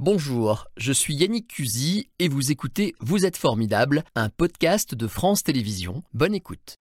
Bonjour, je suis Yannick Cusy et vous écoutez Vous êtes formidable, un podcast de France Télévisions. Bonne écoute.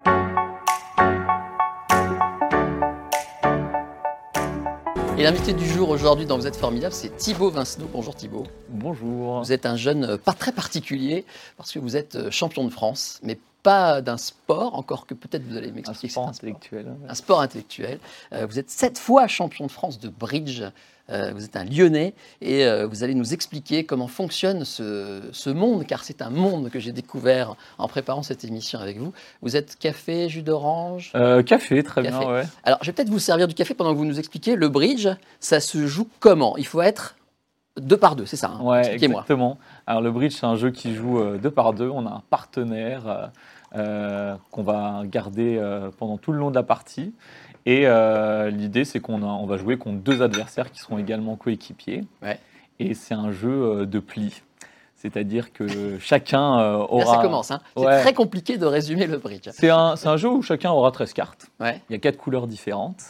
Et l'invité du jour aujourd'hui dans Vous êtes formidable, c'est Thibaut Vincenot. Bonjour Thibaut. Bonjour. Vous êtes un jeune euh, pas très particulier parce que vous êtes euh, champion de France, mais pas d'un sport, encore que peut-être vous allez m'expliquer. sport un sport. intellectuel. Un sport intellectuel. Euh, vous êtes sept fois champion de France de bridge. Euh, vous êtes un Lyonnais et euh, vous allez nous expliquer comment fonctionne ce, ce monde, car c'est un monde que j'ai découvert en préparant cette émission avec vous. Vous êtes café, jus d'orange? Euh, café, très Café. bien, ouais. Alors, je vais peut-être vous servir du café pendant que vous nous expliquez. Le bridge, ça se joue comment? Il faut être deux par deux, c'est ça hein? Ouais, Expliquez-moi. exactement. Alors le bridge, c'est un jeu qui joue deux par deux. On a un partenaire qu'on va garder pendant tout le long de la partie. Et euh, l'idée, c'est qu'on on va jouer contre deux adversaires qui seront également coéquipiers. Ouais. Et c'est un jeu euh, de plis. C'est-à-dire que chacun euh, aura... Là, ça commence. Hein. C'est Ouais. très compliqué de résumer le bridge. C'est un, un jeu où chacun aura 13 cartes. Ouais. Il y a quatre couleurs différentes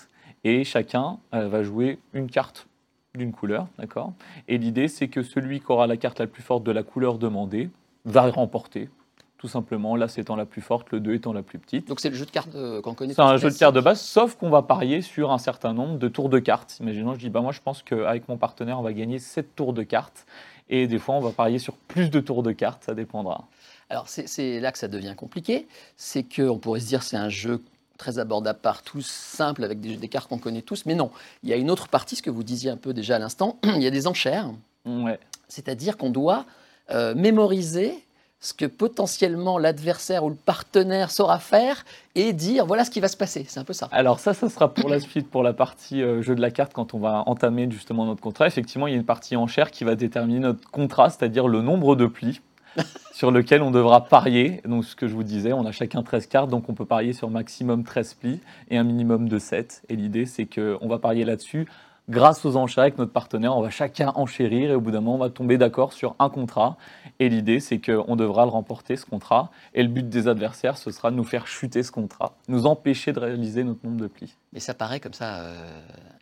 et chacun euh, va jouer une carte d'une couleur, d'accord? Et l'idée, c'est que celui qui aura la carte la plus forte de la couleur demandée va remporter, tout simplement. Là, c'est étant la plus forte, le 2 étant la plus petite. Donc, c'est le jeu de cartes euh, qu'on connaît. C'est un jeu de cartes de base, sauf qu'on va parier sur un certain nombre de tours de cartes. Imaginons, je dis, bah moi, je pense qu'avec mon partenaire, on va gagner 7 tours de cartes. Et des fois, on va parier sur plus de tours de cartes, ça dépendra. Alors, c'est- c'est là que ça devient compliqué. C'est qu'on pourrait se dire c'est un jeu très abordable par tous, simple, avec des, des cartes qu'on connaît tous. Mais non, il y a une autre partie, ce que vous disiez un peu déjà à l'instant. il y a des enchères. Ouais. C'est-à-dire qu'on doit euh, mémoriser ce que potentiellement l'adversaire ou le partenaire saura faire et dire voilà ce qui va se passer. C'est un peu ça. Alors ça, ça sera pour la suite, pour la partie euh, jeu de la carte, quand on va entamer justement notre contrat. Effectivement, il y a une partie enchère qui va déterminer notre contrat, c'est-à-dire le nombre de plis sur lequel on devra parier. Donc ce que je vous disais, on a chacun 13 cartes, donc on peut parier sur maximum 13 plis et un minimum de 7. Et l'idée, c'est qu'on va parier là-dessus. Grâce aux enchères avec notre partenaire, on va chacun enchérir et au bout d'un moment, on va tomber d'accord sur un contrat. Et l'idée, c'est qu'on devra le remporter, ce contrat. Et le but des adversaires, ce sera de nous faire chuter ce contrat, nous empêcher de réaliser notre nombre de plis. Mais ça paraît comme ça euh,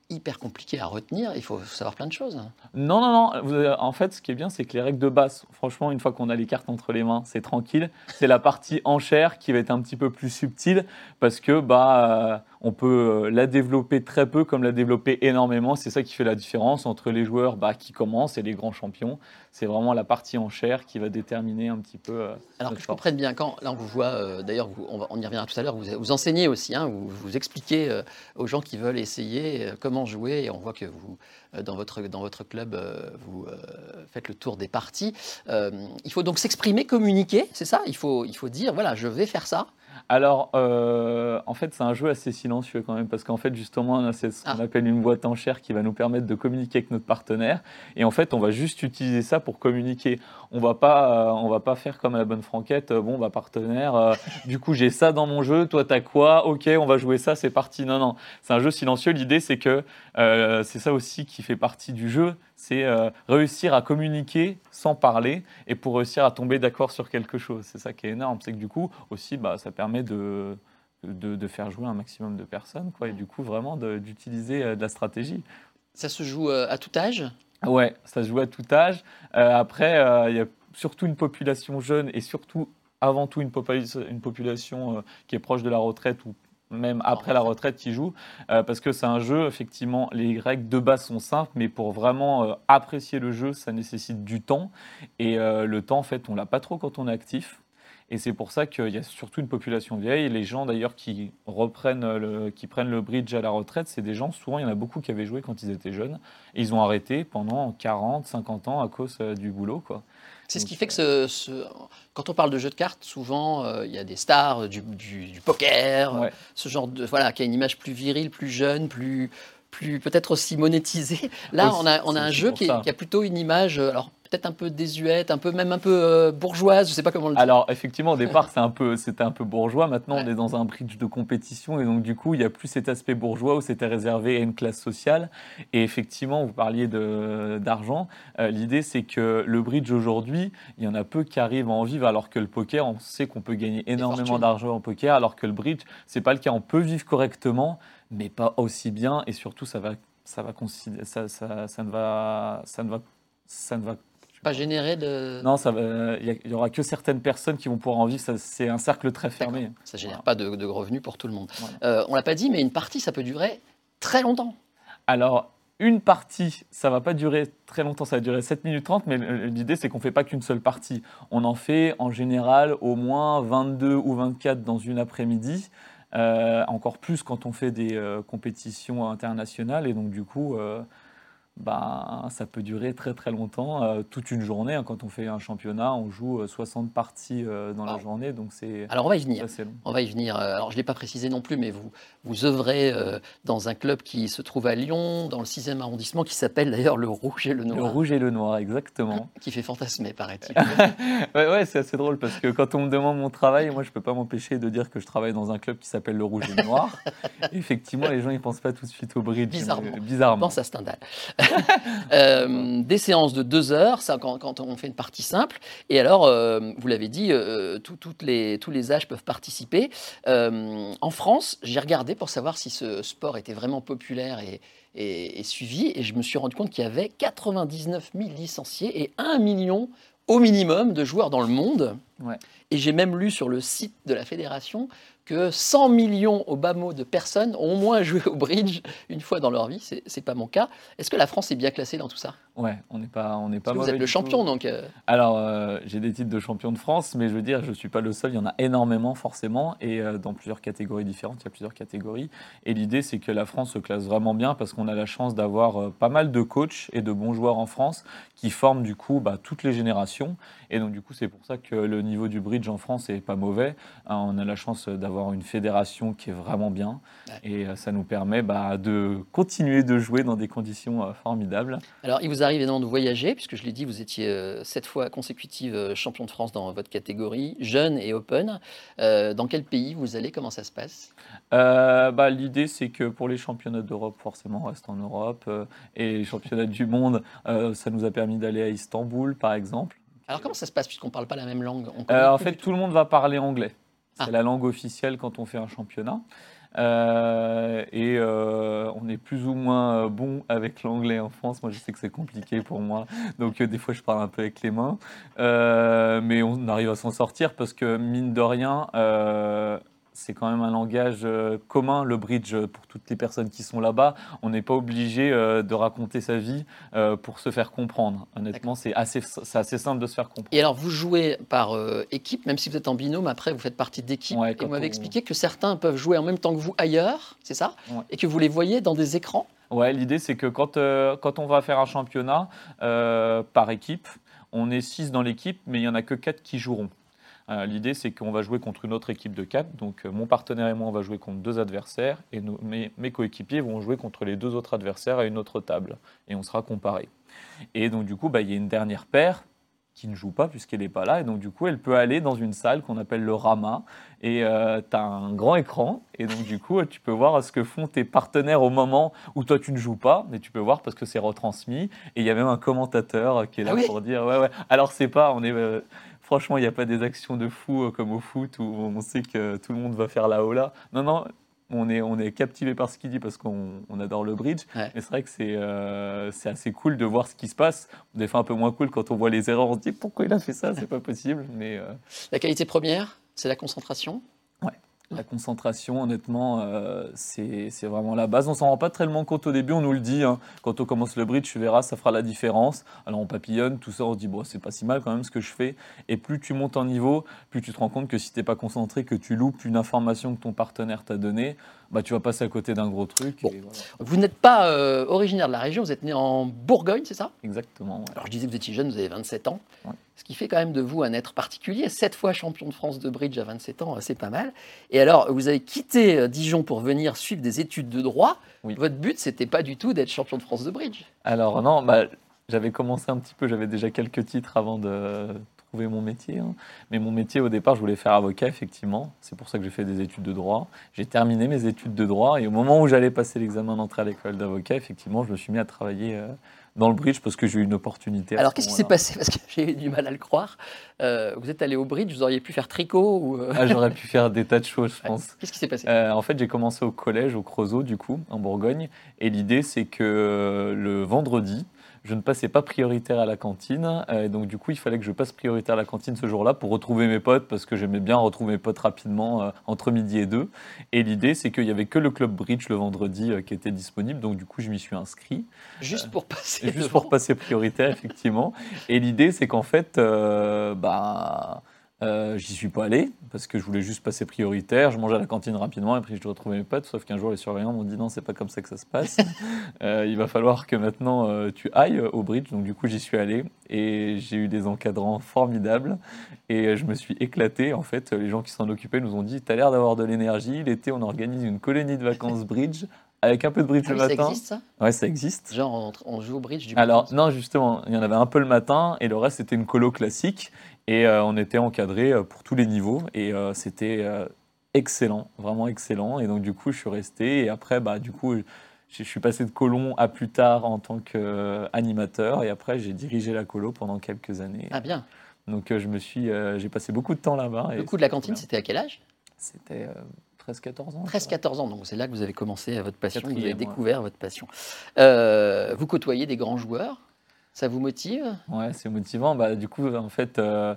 hyper compliqué à retenir. Il faut savoir plein de choses. Non, non, non. avez- en fait, ce qui est bien, c'est que les règles de base, franchement, une fois qu'on a les cartes entre les mains, c'est tranquille. C'est la partie enchère qui va être un petit peu plus subtile parce que bah, euh, on peut euh, la développer très peu comme la développer énormément. C'est ça qui fait la différence entre les joueurs bah, qui commencent et les grands champions. C'est vraiment la partie enchère qui va déterminer un petit peu. euh, Alors que je force. comprenne bien, quand là on vous voit, euh, d'ailleurs on, y reviendra tout à l'heure, vous, vous enseignez aussi, hein, vous, vous expliquez euh, aux gens qui veulent essayer comment jouer, et on voit que vous, dans, votre, dans votre club, vous faites le tour des parties. Il faut donc s'exprimer, communiquer, c'est ça? Il faut, il faut dire, voilà, je vais faire ça. Alors, euh, en fait, c'est un jeu assez silencieux quand même, parce qu'en fait, justement, on a ce qu'on Ah. appelle une boîte enchère qui va nous permettre de communiquer avec notre partenaire. Et en fait, on va juste utiliser ça pour communiquer. On va pas, euh, on va pas faire comme à la bonne franquette. euh, bon, bah partenaire, du coup, j'ai ça dans mon jeu. Toi, t'as quoi? Ok, on va jouer ça. C'est parti. Non, non, c'est un jeu silencieux. L'idée, c'est que c'est ça aussi qui fait partie du jeu. C'est euh, réussir à communiquer sans parler et pour réussir à tomber d'accord sur quelque chose. C'est ça qui est énorme. C'est que du coup, aussi, bah, ça permet de, de, de faire jouer un maximum de personnes. Quoi, et du coup, vraiment d'utiliser euh, de la stratégie. Ça se joue euh, à tout âge? Ouais, ça se joue à tout âge. Euh, après, euh, il y a surtout une population jeune et surtout, avant tout, une, popula- une population euh, qui est proche de la retraite ou même après la retraite qui joue. Euh, parce que c'est un jeu, effectivement, les règles de base sont simples, mais pour vraiment euh, apprécier le jeu, ça nécessite du temps. Et euh, le temps, en fait, on l'a pas trop quand on est actif. Et c'est pour ça qu'il y a surtout une population vieille. Et les gens d'ailleurs qui reprennent le, qui prennent le bridge à la retraite, c'est des gens, souvent il y en a beaucoup qui avaient joué quand ils étaient jeunes. Et ils ont arrêté pendant 40, 50 ans à cause du boulot. Quoi. C'est ce qui fait que ce, ce- quand on parle de jeu de cartes, souvent euh, il y a des stars euh, du, du- du poker, euh, Ouais. ce genre de voilà, qui a une image plus virile, plus jeune, plus plus peut-être aussi monétisée. Là, on a on a c'est un jeu qui, est- ça. qui a plutôt une image, euh, alors peut-être un peu désuète, un peu même un peu euh, bourgeoise, je sais pas comment le dire. Alors effectivement au départ c'est un peu c'était un peu bourgeois. Maintenant Ouais. on est dans un bridge de compétition et donc du coup il y a plus cet aspect bourgeois où c'était réservé à une classe sociale. Et effectivement vous parliez de d'argent. Euh, L'idée c'est que le bridge aujourd'hui il y en a peu qui arrivent à en vivre alors que le poker on sait qu'on peut gagner énormément d'argent en poker alors que le bridge c'est pas le cas. On peut vivre correctement mais pas aussi bien et surtout ça va ça va ça, ça ne va ça ne va ça ne va pas générer de. Non, ça va- il y a- il y aura que certaines personnes qui vont pouvoir en vivre. C'est un cercle très fermé. Ça génère Voilà. pas de, de revenus pour tout le monde. Voilà. Euh, on l'a pas dit, mais une partie, ça peut durer très longtemps. Alors, une partie, ça va pas durer très longtemps, ça va durer 7 minutes 30, mais l'idée, c'est qu'on fait pas qu'une seule partie. On en fait en général au moins 22 ou 24 dans une après-midi, euh, encore plus quand on fait des euh, compétitions internationales, et donc du coup, euh, bah, ça peut durer très très longtemps, euh, toute une journée. hein. Quand on fait un championnat, on joue euh, 60 parties euh, dans la journée, donc c'est Alors on va y venir. On va y venir. Euh, Alors, je ne l'ai pas précisé non plus, mais vous, vous œuvrez euh, dans un club qui se trouve à Lyon, dans le 6e arrondissement, qui s'appelle d'ailleurs le Rouge et le Le Noir. rouge et le noir, exactement. Qui fait fantasmer, paraît-il. Ouais, ouais, c'est assez drôle parce que quand on me demande mon travail, moi je peux pas m'empêcher de dire que je travaille dans un club qui s'appelle le Rouge et le Noir. Effectivement, les gens ils pensent pas tout de suite au bridge. Bizarrement. bizarrement. pense à Stendhal. Euh, des séances de deux heures, ça quand, on fait une partie simple. Et alors, euh, vous l'avez dit, euh, les, tous les âges peuvent participer. En France, j'ai regardé pour savoir si ce sport était vraiment populaire et- et suivi. Et je me suis rendu compte qu'il y avait 99 000 licenciés et 1 million au minimum de joueurs dans le monde. Ouais. Et j'ai même lu sur le site de la fédération que 100 millions au bas mot de personnes ont au moins joué au bridge une fois dans leur vie. C'est c'est pas mon cas. Est-ce que la France est bien classée dans tout ça? Ouais, on n'est pas, on n'est pas Vous êtes le champion, tout. donc. euh, Alors, euh, j'ai des titres de champion de France, mais je veux dire, je suis pas le seul. Il y en a énormément, forcément, et euh, dans plusieurs catégories différentes. Il y a plusieurs catégories. Et l'idée, c'est que la France se classe vraiment bien parce qu'on a la chance d'avoir pas mal de coachs et de bons joueurs en France qui forment du coup bah, toutes les générations. Et donc, du coup, c'est pour ça que le niveau du bridge en France est pas mauvais. Hein, on a la chance d'avoir une fédération qui est vraiment bien, et euh, ça nous permet bah, de continuer de jouer dans des conditions euh, formidables. Alors, il vous arrive évidemment de voyager, puisque je l'ai dit, vous étiez euh, sept fois consécutive champion de France dans votre catégorie, jeune et open. Dans quel pays vous allez? Comment ça se passe? Euh, bah, L'idée, c'est que pour les championnats d'Europe, forcément, on reste en Europe. et les championnats du monde, ça nous a permis d'aller à Istanbul, par exemple. Alors, comment ça se passe, puisqu'on ne parle pas la même langue On Euh, en fait, tout. le monde va parler anglais. C'est Ah. la langue officielle quand on fait un championnat. Euh, et euh, on est plus ou moins bon avec l'anglais en France. Moi, je sais que c'est compliqué pour moi. Donc, euh, des fois, je parle un peu avec les mains. Mais on arrive à s'en sortir parce que, mine de rien, c'est quand même un langage euh, commun, le bridge, euh, pour toutes les personnes qui sont là-bas. On n'est pas obligé euh, de raconter sa vie pour se faire comprendre. Honnêtement, c'est assez, assez simple de se faire comprendre. Et alors, vous jouez par euh, équipe, même si vous êtes en binôme, après, vous faites partie d'équipe. Ouais, et vous m'avez on- expliqué que certains peuvent jouer en même temps que vous ailleurs, c'est ça? Ouais. Et que vous les voyez dans des écrans? Ouais, l'idée c'est que quand, euh, quand on va faire un championnat euh, par équipe, on est 6 dans l'équipe, mais il n'y en a que 4 qui joueront. Euh, l'idée c'est qu'on va jouer contre une autre équipe de 4, donc euh, mon partenaire et moi on va jouer contre deux adversaires, et mes coéquipiers vont jouer contre les deux autres adversaires à une autre table, et on sera comparés. Et donc du coup, bah, il y a une dernière paire qui ne joue pas puisqu'elle n'est pas là, et donc du coup elle peut aller dans une salle qu'on appelle le Rama, et tu as un grand écran, et donc du coup tu peux voir ce que font tes partenaires au moment où toi tu ne joues pas, mais tu peux voir parce que c'est retransmis, et il y a même un commentateur qui est là Ah oui pour dire ouais ouais. Alors c'est pas, on est euh, franchement il n'y a pas des actions de fou euh, comme au foot où on sait que tout le monde va faire la hola. Non non. On est, on est captivé par ce qu'il dit parce qu'on on adore le bridge. Ouais. Mais c'est vrai que c'est euh, c'est assez cool de voir ce qui se passe. Des fois un peu moins cool quand on voit les erreurs, on se dit pourquoi il a fait ça, c'est pas possible. Mais euh, La qualité première, c'est la concentration. La concentration, honnêtement, euh, c'est vraiment la base. On s'en rend pas tellement compte au début, on nous le dit. hein. Quand on commence le bridge, tu verras, ça fera la différence. Alors on papillonne, tout ça, on se dit, bon, c'est pas si mal quand même ce que je fais. Et plus tu montes en niveau, plus tu te rends compte que si t'es pas concentré, que tu loupes une information que ton partenaire t'a donnée, bah, tu vas passer à côté d'un gros truc. Bon. et voilà. Vous n'êtes pas euh, originaire de la région, vous êtes né en Bourgogne, c'est ça? Exactement. ouais. Alors je disais que vous étiez jeune, vous avez 27 ans. Ouais. Ce qui fait quand même de vous un être particulier. Sept fois champion de France de bridge à 27 ans, c'est pas mal. Et alors, vous avez quitté euh, Dijon pour venir suivre des études de droit. Oui. Votre but, c'était pas du tout d'être champion de France de bridge. Alors non, bah, j'avais commencé un petit peu, j'avais déjà quelques titres avant de mon métier. hein. Mais mon métier au départ, je voulais faire avocat, effectivement. C'est pour ça que j'ai fait des études de droit. J'ai terminé mes études de droit et au moment où j'allais passer l'examen d'entrée à l'école d'avocat, effectivement, je me suis mis à travailler euh, dans le bridge parce que j'ai eu une opportunité. Alors, ce qu'est-ce qui s'est passé? Parce que j'ai eu du mal à le croire. Euh, vous êtes allé au bridge, vous auriez pu faire tricot ou. euh, Ah, J'aurais pu faire des tas de choses, je ouais. pense. Qu'est-ce qui s'est passé? En fait, j'ai commencé au collège, au Creusot, du coup, en Bourgogne. Et l'idée, c'est que le vendredi, je ne passais pas prioritaire à la cantine. Euh, donc, du coup, il fallait que je passe prioritaire à la cantine ce jour-là pour retrouver mes potes, parce que j'aimais bien retrouver mes potes rapidement euh, entre midi et deux. Et l'idée, c'est qu'il n'y avait que le club bridge le vendredi euh, qui était disponible. Donc, du coup, je m'y suis inscrit. Juste pour passer. Et juste devant. pour passer prioritaire, effectivement. Et l'idée, c'est qu'en fait, bah, euh, j'y suis pas allé parce que je voulais juste passer prioritaire. Je mangeais à la cantine rapidement et puis je retrouvais mes potes. Sauf qu'un jour, les surveillants m'ont dit non, c'est pas comme ça que ça se passe. Euh, il va falloir que maintenant euh, tu ailles au bridge. Donc, du coup, j'y suis allé et j'ai eu des encadrants formidables et je me suis éclaté. En fait, les gens qui s'en occupaient nous ont dit T'as l'air d'avoir de l'énergie. L'été, on organise une colonie de vacances bridge avec un peu de bridge Ah le oui, ça matin. existe ça Ouais, ça existe. Genre, on, on joue au bridge du Alors matin. non, justement, il y en avait un peu le matin et le reste c'était une colo classique et euh, on était encadré euh, pour tous les niveaux et euh, c'était euh, excellent, vraiment excellent. Et donc du coup, je suis resté et après, bah du coup, je, suis passé de colon à plus tard en tant qu'animateur et après j'ai dirigé la colo pendant quelques années. Ah bien. Donc je me suis, j'ai passé beaucoup de temps là-bas. Le coup de la cantine, c'était à quel âge? C'était 13-14 ans. je crois. 13-14 ans, donc c'est là que vous avez commencé votre passion, vous avez ouais. découvert votre passion. Euh, vous côtoyez des grands joueurs, ça vous motive? Ouais, c'est motivant. Bah, du coup, en fait, euh,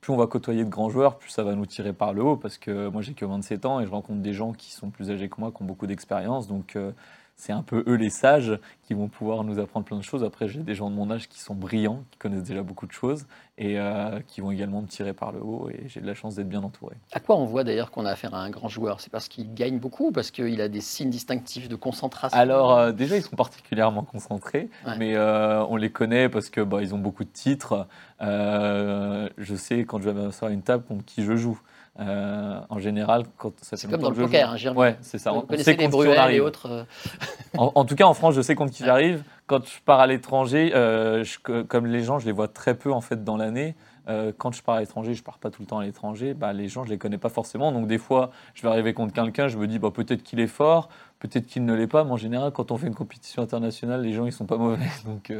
plus on va côtoyer de grands joueurs, plus ça va nous tirer par le haut. Parce que moi, j'ai que 27 ans et je rencontre des gens qui sont plus âgés que moi, qui ont beaucoup d'expérience. Donc, euh, c'est un peu eux les sages qui vont pouvoir nous apprendre plein de choses. Après, j'ai des gens de mon âge qui sont brillants, qui connaissent déjà beaucoup de choses et euh, qui vont également me tirer par le haut. Et j'ai de la chance d'être bien entouré. À quoi on voit d'ailleurs qu'on a affaire à un grand joueur? C'est parce qu'il gagne beaucoup ou parce qu'il a des signes distinctifs de concentration? Alors euh, déjà ils sont particulièrement concentrés, Ouais. mais euh, on les connaît parce que bah, ils ont beaucoup de titres. Je sais quand je vais m'asseoir à une table contre qui je joue. Euh, en général, quand ça C'est comme dans le poker, hein. Ouais, c'est ça. Vous On- sait les Bruel et autres. euh, En, en tout cas, en France, je sais contre qui Ouais. j'arrive. Quand je pars à l'étranger, euh, comme les gens, je les vois très peu en fait dans l'année. Euh, quand je pars à l'étranger, je pars pas tout le temps à l'étranger. Bah, les gens, je les connais pas forcément. Donc des fois, je vais arriver contre quelqu'un, je me dis bah, peut-être qu'il est fort, peut-être qu'il ne l'est pas. Mais en général, quand on fait une compétition internationale, les gens ils sont pas mauvais. Donc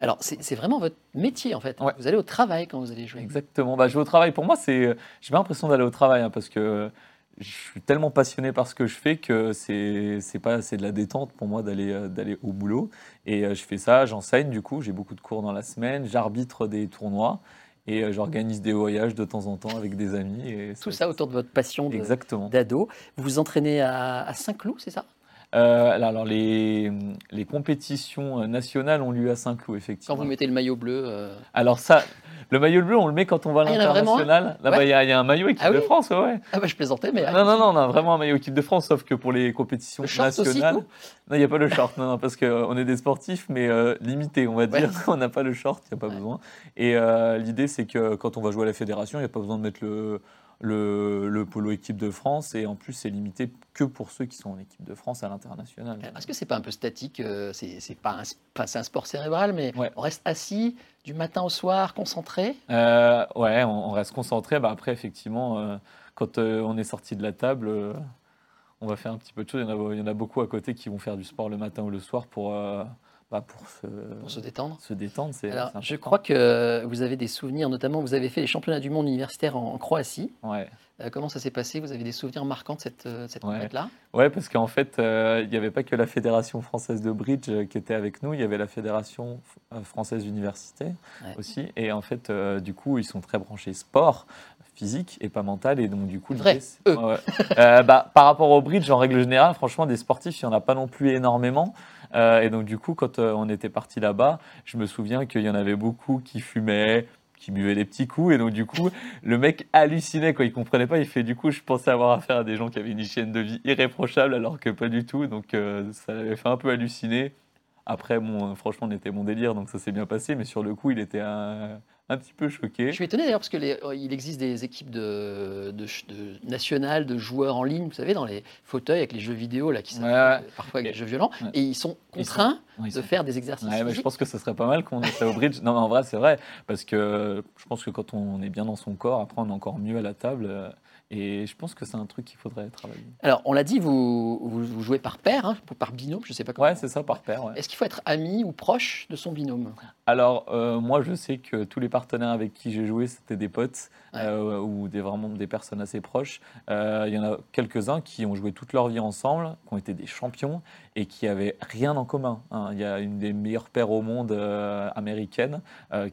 Alors, c'est vraiment votre métier en fait. Ouais. Vous allez au travail quand vous allez jouer. exactement. Bah, je vais au travail. Pour moi, c'est, j'ai pas l'impression d'aller au travail hein, parce que je suis tellement passionné par ce que je fais que c'est pas c'est de la détente pour moi d'aller d'aller au boulot et euh, je fais ça j'enseigne du coup j'ai beaucoup de cours dans la semaine j'arbitre des tournois et euh, j'organise des voyages de temps en temps avec des amis et Tout ça autour de votre passion d'ado. Vous vous entraînez à, à Saint-Cloud, c'est ça? Euh, alors les les compétitions euh, nationales ont lieu à Saint-Cloud Quand effectivement vous mettez le maillot bleu. euh, alors ça le maillot bleu on le met quand on va à Ah, l'international là-bas Ouais. il y, a- il y a un maillot équipe Ah de France ouais, ouais. Ah bah je plaisantais, mais. Non, non, non, on a vraiment un maillot équipe de France, sauf que pour les compétitions Le short nationales. non, il n'y a pas le short, non, non, parce qu'on est des sportifs, mais euh, limités, on va dire. on n'a pas le short, il n'y a pas besoin. Et l'idée, c'est que quand on va jouer à la fédération, il n'y a pas besoin de mettre le, le, le polo équipe de France, et en plus, c'est limité que pour ceux qui sont en équipe de France à l'international. Est-ce que c'est pas un peu statique euh, C'est pas un, sport cérébral, mais Ouais. on reste assis du matin au soir, concentré? Euh, ouais, on, on reste concentré. Bah, après, effectivement, euh, quand euh, on est sorti de la table, euh, on va faire un petit peu de choses. Il y, en a, il y en a beaucoup à côté qui vont faire du sport le matin ou le soir pour, euh, bah, pour, se, Pour se détendre. se détendre. C'est Alors, c'est je crois que vous avez des souvenirs, notamment vous avez fait les championnats du monde universitaire en, en Croatie. Ouais. Euh, comment ça s'est passé? Vous avez des souvenirs marquants de cette, euh, cette Ouais. compète-là? Ouais, parce qu'en fait, euh, il n'y avait pas que la Fédération française de bridge qui était avec nous, il y avait la Fédération française universitaire Ouais. aussi. Et en fait, euh, du coup, ils sont très branchés sport physique et pas mental et donc du coup Vrai, eux. Ouais, bah, par rapport au bridge en règle générale franchement des sportifs il n'y en a pas non plus énormément Euh, et donc du coup quand euh, on était parti là-bas je me souviens qu'il y en avait beaucoup qui fumaient qui buvaient des petits coups. Et donc du coup le mec hallucinait quoi. Il comprenait pas. Il fait du coup je pensais avoir affaire à des gens qui avaient une hygiène de vie irréprochable alors que pas du tout. Donc euh, ça l'avait fait un peu halluciner. Après bon franchement on était mon délire donc ça s'est bien passé. Mais sur le coup il était un, un petit peu choqué. Je suis étonné d'ailleurs parce qu'il existe des équipes de, de, de, nationales de joueurs en ligne, vous savez, dans les fauteuils avec les jeux vidéo là, qui sont parfois avec des jeux violents, et ils sont contraints de faire des exercices. je pense que ce serait pas mal qu'on ait ça au bridge. Non, mais en vrai, c'est vrai, parce que je pense que quand on est bien dans son corps, après, on est encore mieux à la table. Et je pense que c'est un truc qu'il faudrait travailler. Alors, on l'a dit, vous, vous, jouez par paire, hein, par binôme, je ne sais pas comment. Ouais, c'est ça, par paire. Est-ce qu'il faut être ami ou proche de son binôme? Alors, euh, moi, je sais que tous les partenaires avec qui j'ai joué, c'était des potes euh, ou des, vraiment des personnes assez proches. Euh, il y en a quelques-uns qui ont joué toute leur vie ensemble, qui ont été des champions et qui avaient rien en commun. Hein. Il y a une des meilleures paires au monde américaines,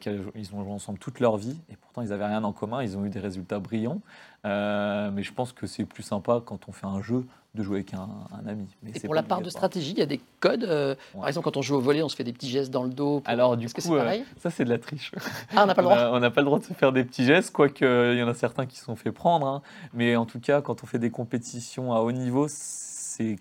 qui ils ont joué ensemble toute leur vie et pourtant ils n'avaient rien en commun. Ils ont eu des résultats brillants. Euh, mais je pense que c'est plus sympa quand on fait un jeu de jouer avec un, ami. et pour la part de stratégie, il y a des codes. Euh, par exemple, quand on joue au volet, on se fait des petits gestes dans le dos. Alors du coup, euh, ça c'est de la triche. Ah, on n'a pas le droit. on n'a pas le droit de se faire des petits gestes, quoique il y en a certains qui se sont fait prendre. Hein. Mais en tout cas, quand on fait des compétitions à haut niveau, c'est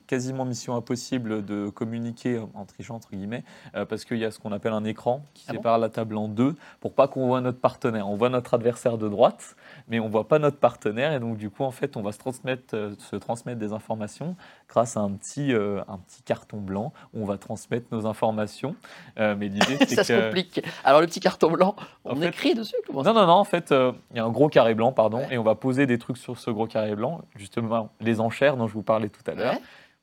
quasiment mission impossible de communiquer en trichant entre guillemets euh, parce qu'il y a ce qu'on appelle un écran qui ah sépare la table en deux pour pas qu'on voit notre partenaire. On voit notre adversaire de droite, mais on voit pas notre partenaire et donc du coup en fait on va se transmettre, euh, se transmettre des informations grâce à un petit, euh, un petit carton blanc où on va transmettre nos informations. mais l'idée c'est ça se complique. Alors le petit carton blanc, on écrit dessus Non non non en fait il y a un gros carré blanc pardon et on va poser des trucs sur ce gros carré blanc justement les enchères dont je vous parlais tout à l'heure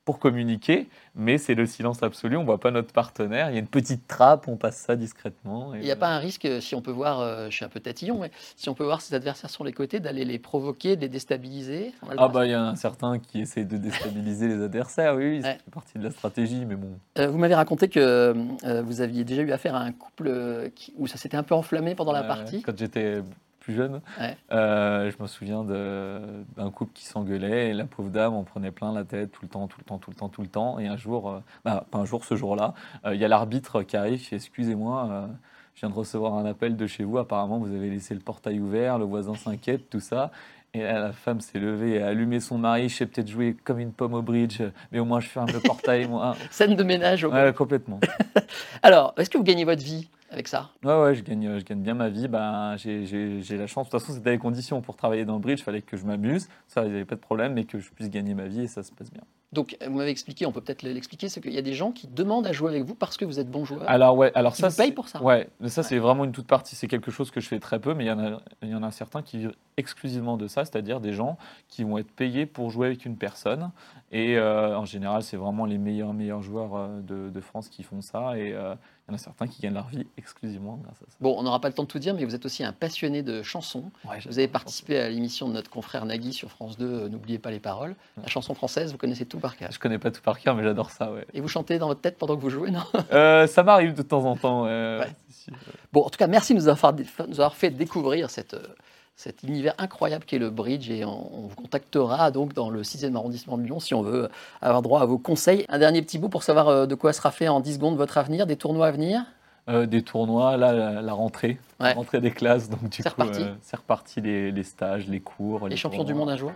pour communiquer, mais c'est le silence absolu, on voit pas notre partenaire, il y a une petite trappe, on passe ça discrètement. Il n'y a pas un risque, si on peut voir, euh, je suis un peu tatillon, mais si on peut voir ses adversaires sur les côtés, d'aller les provoquer, de les déstabiliser Ah bah il y en a certains qui essayent de déstabiliser les adversaires, oui, c'est partie de la stratégie, mais bon. Euh, vous m'avez raconté que euh, vous aviez déjà eu affaire à un couple où ça s'était un peu enflammé pendant la partie. Quand j'étais jeune. Euh, je me souviens d'un couple qui s'engueulait et la pauvre dame en prenait plein la tête tout le temps, tout le temps, tout le temps, tout le temps. Et un jour, euh, bah, pas un jour, ce jour-là, euh, il y a l'arbitre qui arrive, excusez-moi. je viens de recevoir un appel de chez vous. Apparemment, vous avez laissé le portail ouvert, le voisin s'inquiète, tout ça. Et la femme s'est levée et a allumé son mari. Je sais peut-être jouer comme une pomme au bridge, mais au moins je ferme le portail. moi. Scène de ménage. Au ouais, complètement. Alors, est-ce que vous gagnez votre vie? Avec ça Ouais, ouais, je gagne, je gagne bien ma vie. Ben, j'ai la chance. De toute façon, c'était les conditions pour travailler dans le bridge. Il fallait que je m'amuse. Ça, il n'y avait pas de problème, mais que je puisse gagner ma vie et ça se passe bien. Donc, vous m'avez expliqué, on peut peut-être l'expliquer, c'est qu'il y a des gens qui demandent à jouer avec vous parce que vous êtes bon joueur. Alors, ouais, alors ça. Vous payent pour ça. Ouais, mais ça, c'est vraiment une toute partie. C'est quelque chose que je fais très peu, mais il y en a, il y en a certains qui vivent exclusivement de ça, c'est-à-dire des gens qui vont être payés pour jouer avec une personne. Et euh, en général, c'est vraiment les meilleurs, meilleurs joueurs euh, de, de, France qui font ça. Et euh, il y en a certains qui gagnent leur vie exclusivement grâce à ça. Bon, on n'aura pas le temps de tout dire, mais vous êtes aussi un passionné de chansons. vous avez participé à l'émission de notre confrère Nagui sur France 2, N'oubliez pas les paroles. La chanson française, vous connaissez tout par cœur. Je connais pas tout par cœur, mais j'adore ça. Ouais. Et vous chantez dans votre tête pendant que vous jouez, non? Ça m'arrive de temps en temps. Bon, en tout cas, merci de nous avoir, nous avoir fait découvrir cette cet univers incroyable qu'est le bridge et on, vous contactera donc dans le 6e arrondissement de Lyon si on veut avoir droit à vos conseils. Un dernier petit bout pour savoir euh, de quoi sera fait en 10 secondes votre avenir, des tournois à venir? Euh, des tournois, là, la, rentrée, la rentrée des classes. Donc, du reparti. Euh, c'est reparti les, stages, les cours. Les, champions du monde un jour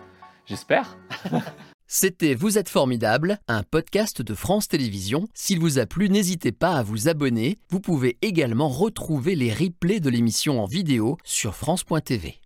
J'espère. C'était Vous êtes formidable, un podcast de France Télévisions. S'il vous a plu, n'hésitez pas à vous abonner. Vous pouvez également retrouver les replays de l'émission en vidéo sur France.tv.